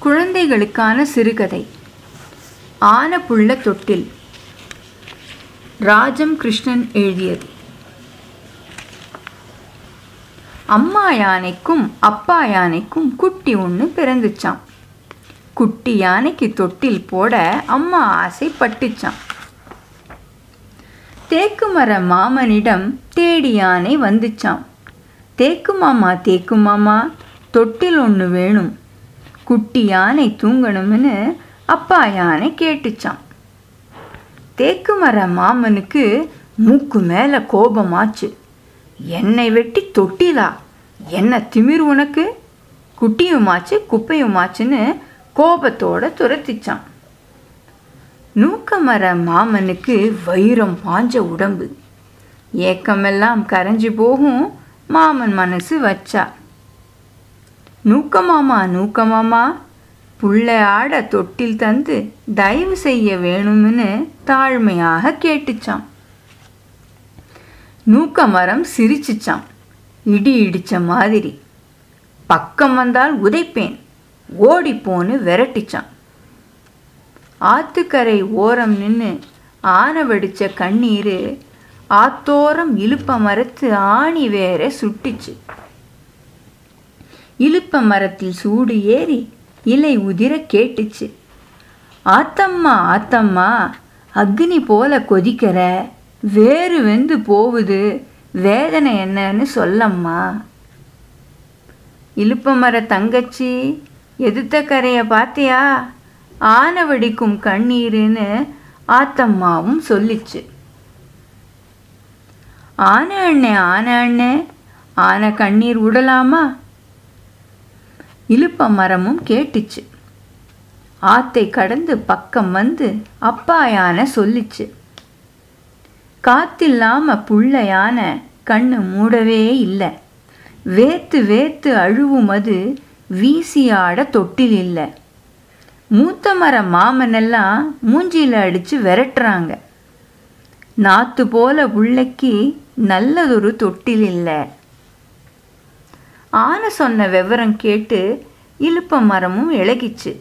குழந்தைகளுக்கான சிறுகதை. ஆனப்புள்ள தொட்டில். ராஜம் கிருஷ்ணன் எழுதியது. அம்மா யானைக்கும் அப்பா யானைக்கும் குட்டி ஒன்று பிறந்துச்சாம். குட்டி யானைக்கு தொட்டில் போட அம்மா ஆசைப்பட்டுச்சாம். தேக்கு மர மாமனிடம் தேடி யானை வந்துச்சாம். தேக்கு மாமா தேக்கு மாமா தொட்டில் ஒன்று வேணும். குட்டி யானை தூங்கணும்னு அப்பா யானை கேட்டுச்சான் தேக்கு மர மாமனுக்கு மூக்கு மேலே கோபமாச்சு. என்னை வெட்டி தொட்டிலா? என்ன திமிர் உனக்கு? குட்டியுமாச்சு குப்பையுமாச்சுன்னு கோபத்தோட துரத்திச்சான் நூக்கமர மாமனுக்கு வைரம் பாஞ்ச உடம்பு. ஏக்கமெல்லாம் கரைஞ்சு போகும் மாமன் மனசு வச்சா. நூக்கமாமா நூக்கமாமா புள்ள ஆட தொட்டில் தந்து தயவு செய்ய வேணும்னு தாழ்மையாக கேட்டுச்சான் நூக்க மரம் சிரிச்சிச்சான் இடி இடிச்ச மாதிரி. பக்கம் வந்தால் உதைப்பேன். ஓடிப்போன்னு விரட்டிச்சான் ஆத்துக்கரை ஓரம் நின்று ஆன வெடிச்ச கண்ணீர் ஆத்தோரம் இழுப்ப மரத்து ஆணி வேற சுட்டிச்சு. இழுப்ப மரத்தில் சூடு ஏறி இலை உதிர கேட்டுச்சு. ஆத்தம்மா ஆத்தம்மா அக்னி போல கொதிக்கிற வேறு வெந்து போகுது வேதனை என்னன்னு சொல்லம்மா. இழுப்ப மர தங்கச்சி எதிர்த்த கரையை பார்த்தியா ஆன வெடிக்கும் கண்ணீருன்னு ஆத்தம்மாவும் சொல்லிச்சு. ஆன அண்ணே ஆன அண்ணே ஆன கண்ணீர் விடலாமா இழுப்ப மரமும் கேட்டுச்சு. ஆத்தை கடந்து பக்கம் வந்து அப்பாயான சொல்லிச்சு. காத்தில்லாம புள்ளையான கண்ணு மூடவே இல்லை. வேத்து வேத்து அழுவும் அது வீசியாட தொட்டில் இல்லை. மூத்த மர மாமனெல்லாம் மூஞ்சியில் அடித்து விரட்டுறாங்க. நாத்து போல புள்ளைக்கு நல்லதொரு தொட்டில் இல்லை. ஆனை சொன்ன விவரம் கேட்டு இழுப்ப மரமும் இழகிச்சு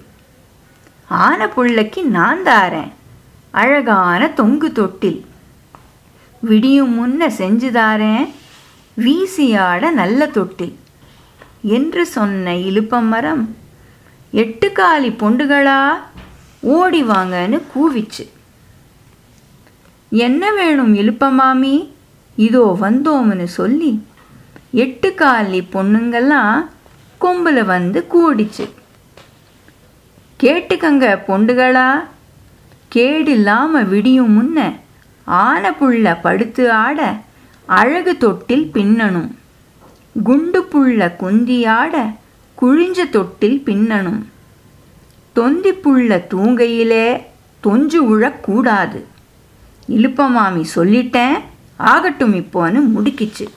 ஆனை புள்ளைக்கு நான் தாரேன் அழகான தொங்கு தொட்டில். விடியும் முன்ன செஞ்சு தாரேன் வீசியாட நல்ல தொட்டில். என்று சொன்ன இழுப்ப மரம் எட்டுக்காலி பொண்டுகளா? ஓடி வாங்கன்னு கூவிச்சு. என்ன வேணும் இழுப்பமாமி இதோ வந்தோம்னு சொல்லி எட்டு காலி பொண்ணுங்கெல்லாம் கொம்பில் வந்து கூடிச்சு. கேட்டுக்கங்க பொண்டுகளா? கேடில்லாமல் விடியும் முன்ன ஆன புள்ள படுத்து ஆட அழகு தொட்டில் பின்னணும். குண்டு புள்ள குந்தியாட ஆட குழிஞ்ச தொட்டில் பின்னணும். தொந்தி புள்ள தூங்கையிலே தொஞ்சு உழக்கூடாது. இழுப்பமாமி சொல்லிட்டேன் ஆகட்டும் இப்போன்னு முடிக்கிச்சு.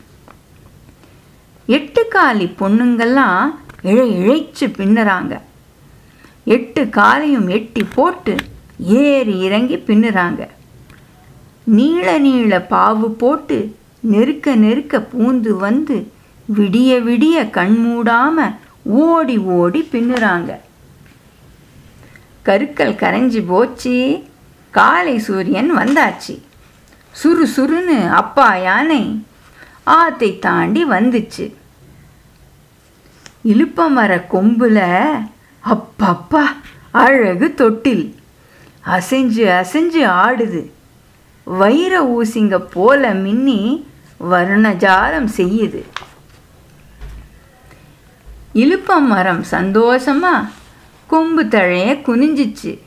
எட்டு காலி பொண்ணுங்கள்லாம் இழை இழைச்சு பின்னுறாங்க. எட்டு காலையும் எட்டி போட்டு ஏறி இறங்கி பின்னுறாங்க. நீள நீள பாவு போட்டு நெருக்க நெருக்க பூந்து வந்து விடிய விடிய கண்மூடாம ஓடி ஓடி பின்னுறாங்க. கருக்கள் கரைஞ்சி போச்சு. காலை சூரியன் வந்தாச்சு. சுறு சுறுன்னு அப்பா யானை ஆத்தை தாண்டி வந்துச்சு. இழுப்ப மர கொம்புல அப்பப்பா அழகு தொட்டில். அசைஞ்சு அசைஞ்சு ஆடுது. வைர ஊசிங்க போல மின்னி வர்ணஜாலம் செய்யுது. இழுப்ப மரம் சந்தோஷமா கொம்பு தழைய குனிஞ்சிச்சு.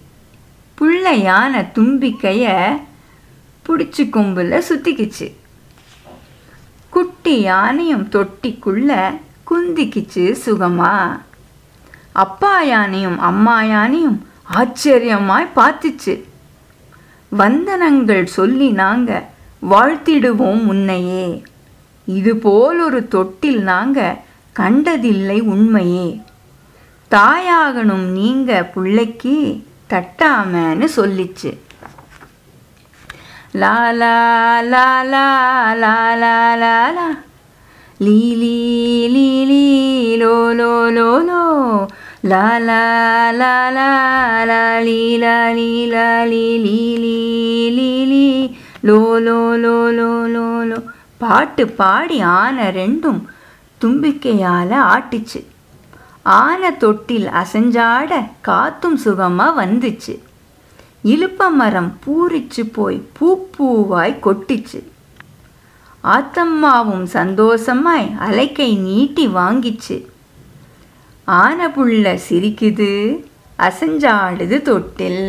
புள்ள யானை தும்பிக்கைய பிடிச்சி கொம்பில் சுத்திக்கிச்சு. குட்டி யானையும் தொட்டிக்குள்ள குந்திக்கிச்சு சுகமா? அப்பா யானையும் அம்மா யானையும் ஆச்சரியமாய் பார்த்துச்சு. வந்தனங்கள் சொல்லி நாங்க வாழ்த்திடுவோம் உன்னையே. இது போல் ஒரு தொட்டில் நாங்க கண்டதில்லை உண்மையே. தாயாகணும் நீங்க பிள்ளைக்கு தட்டாமன்னு சொல்லிச்சு. La la la la la la la la. Li li li li lo lo lo lo. La la la la la li la li la li li li li li lo lo lo lo lo lo. பாட்டு பாடி ஆன ரெண்டும் தும்பிக்கையால் ஆட்டுச்சு ஆன தொட்டில் அசைஞ்சாட காத்தும் சுகமாக வந்துச்சு இலுப்ப மரம் பூரிச்சு போய் பூ பூவாய் கொட்டிச்சு. ஆத்தம்மாவும் சந்தோஷமாய் அலைக்கை நீட்டி வாங்கிச்சு. ஆன புள்ள சிரிக்குது அசஞ்சாடுது தொட்டில்.